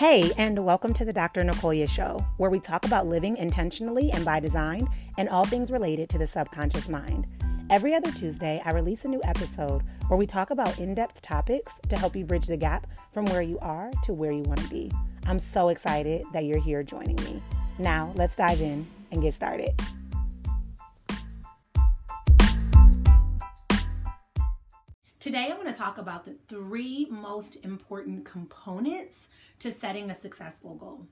Hey, and welcome to the Dr. Nicolia Show, where we talk about living intentionally and by design and all things related to the subconscious mind. Every other Tuesday, I release a new episode where we talk about in depth topics to help you bridge the gap from where you are to where you want to be. I'm so excited that you're here joining me. Now, let's dive in and get started. Today, I want to talk about the three most important components to setting a successful goal.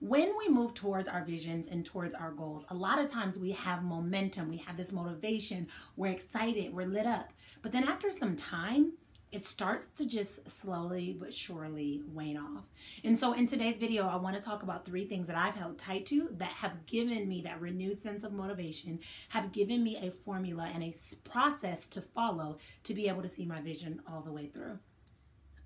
When we move towards our visions and towards our goals, a lot of times we have momentum, we have this motivation, we're excited, we're lit up. But then after some time, it starts to just slowly but surely wane off. And so, in today's video, I want to talk about three things that I've held tight to that have given me that renewed sense of motivation, have given me a formula and a process to follow to be able to see my vision all the way through.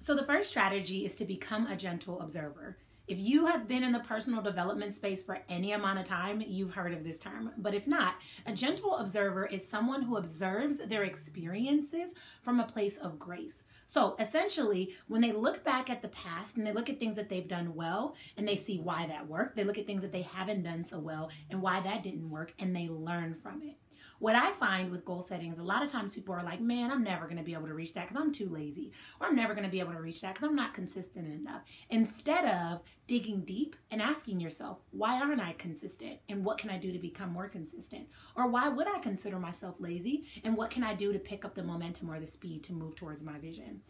So, the first strategy is to become a gentle observer. If you have been in the personal development space for any amount of time, you've heard of this term. But if not, a gentle observer is someone who observes their experiences from a place of grace. So essentially, when they look back at the past and they look at things that they've done well and they see why that worked, they look at things that they haven't done so well and why that didn't work and they learn from it. What I find with goal setting is a lot of times people are like, man, I'm never going to be able to reach that because I'm too lazy. Or I'm never going to be able to reach that because I'm not consistent enough. Instead of digging deep and asking yourself, why aren't I consistent? And what can I do to become more consistent? Or why would I consider myself lazy? And what can I do to pick up the momentum or the speed to move towards my vision?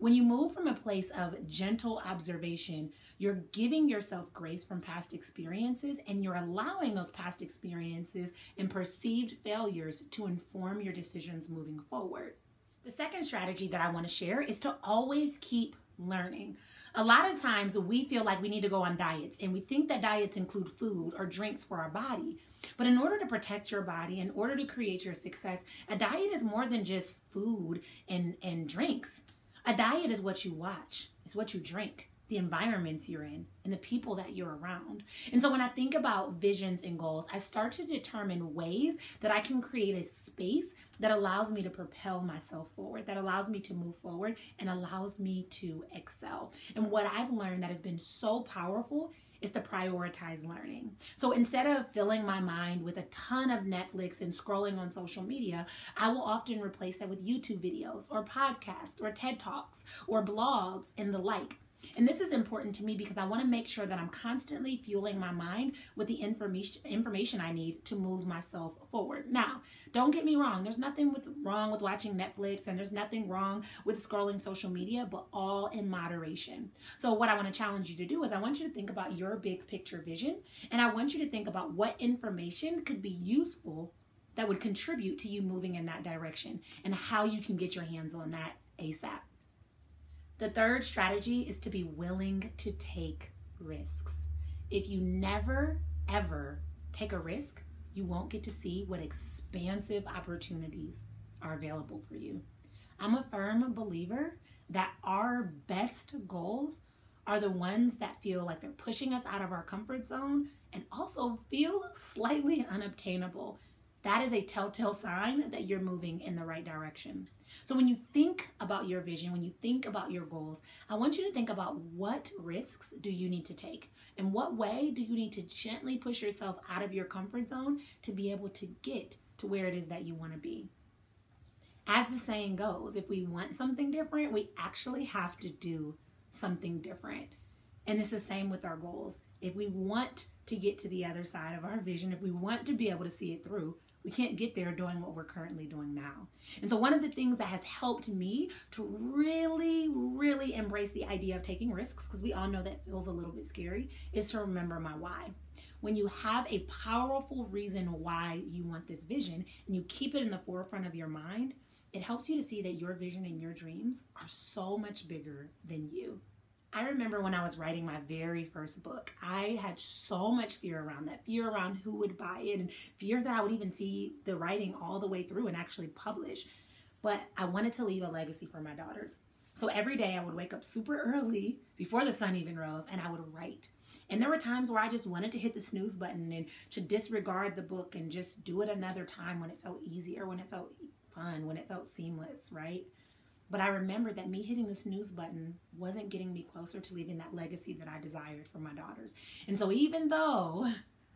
When you move from a place of gentle observation, you're giving yourself grace from past experiences and you're allowing those past experiences and perceived failures to inform your decisions moving forward. The second strategy that I want to share is to always keep learning. A lot of times we feel like we need to go on diets and we think that diets include food or drinks for our body. But in order to protect your body, in order to create your success, a diet is more than just food and, and drinks. A diet is what you watch, it's what you drink, the environments you're in, and the people that you're around. And so when I think about visions and goals, I start to determine ways that I can create a space that allows me to propel myself forward, that allows me to move forward, and allows me to excel. And what I've learned that has been so powerful is to prioritize learning. So instead of filling my mind with a ton of Netflix and scrolling on social media, I will often replace that with YouTube videos or podcasts or TED Talks or blogs and the like. And this is important to me because I want to make sure that I'm constantly fueling my mind with the information information I need to move myself forward. Now, don't get me wrong, there's nothing with, wrong with watching Netflix and there's nothing wrong with scrolling social media, but all in moderation. So what I want to challenge you to do is I want you to think about your big picture vision and I want you to think about what information could be useful that would contribute to you moving in that direction and how you can get your hands on that ASAP. The third strategy is to be willing to take risks. If you never, ever take a risk, you won't get to see what expansive opportunities are available for you. I'm a firm believer that our best goals are the ones that feel like they're pushing us out of our comfort zone and also feel slightly unobtainable that is a telltale sign that you're moving in the right direction. So, when you think about your vision, when you think about your goals, I want you to think about what risks do you need to take? In what way do you need to gently push yourself out of your comfort zone to be able to get to where it is that you want to be? As the saying goes, if we want something different, we actually have to do something different. And it's the same with our goals. If we want to get to the other side of our vision, if we want to be able to see it through, we can't get there doing what we're currently doing now. And so, one of the things that has helped me to really, really embrace the idea of taking risks, because we all know that feels a little bit scary, is to remember my why. When you have a powerful reason why you want this vision and you keep it in the forefront of your mind, it helps you to see that your vision and your dreams are so much bigger than you. I remember when I was writing my very first book, I had so much fear around that fear around who would buy it and fear that I would even see the writing all the way through and actually publish. But I wanted to leave a legacy for my daughters. So every day I would wake up super early before the sun even rose and I would write. And there were times where I just wanted to hit the snooze button and to disregard the book and just do it another time when it felt easier, when it felt fun, when it felt seamless, right? But I remembered that me hitting the snooze button wasn't getting me closer to leaving that legacy that I desired for my daughters. And so, even though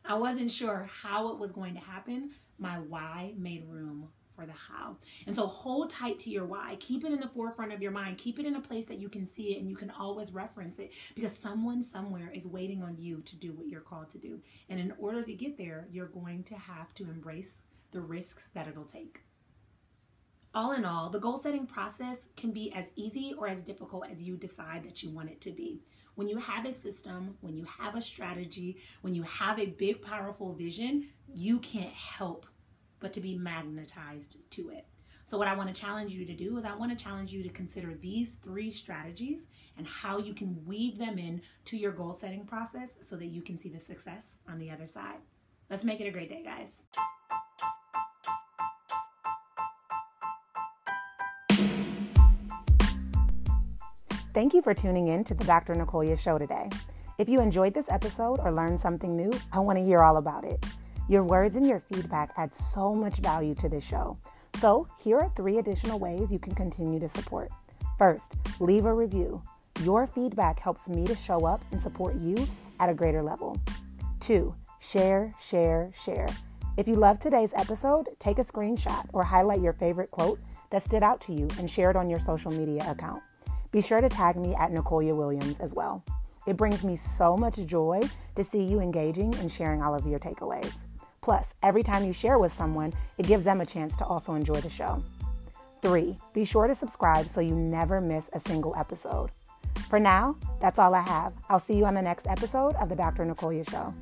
I wasn't sure how it was going to happen, my why made room for the how. And so hold tight to your why. Keep it in the forefront of your mind. Keep it in a place that you can see it and you can always reference it because someone somewhere is waiting on you to do what you're called to do. And in order to get there, you're going to have to embrace the risks that it'll take. All in all, the goal setting process can be as easy or as difficult as you decide that you want it to be. When you have a system, when you have a strategy, when you have a big, powerful vision, you can't help but to be magnetized to it. So, what I want to challenge you to do is, I want to challenge you to consider these three strategies and how you can weave them in to your goal setting process so that you can see the success on the other side. Let's make it a great day, guys. Thank you for tuning in to the Dr. Nicolia Show today. If you enjoyed this episode or learned something new, I want to hear all about it. Your words and your feedback add so much value to this show. So, here are three additional ways you can continue to support. First, leave a review. Your feedback helps me to show up and support you at a greater level. Two, share, share, share. If you loved today's episode, take a screenshot or highlight your favorite quote that stood out to you and share it on your social media account. Be sure to tag me at Nicolia Williams as well. It brings me so much joy to see you engaging and sharing all of your takeaways. Plus, every time you share with someone, it gives them a chance to also enjoy the show. Three, be sure to subscribe so you never miss a single episode. For now, that's all I have. I'll see you on the next episode of The Dr. Nicolia Show.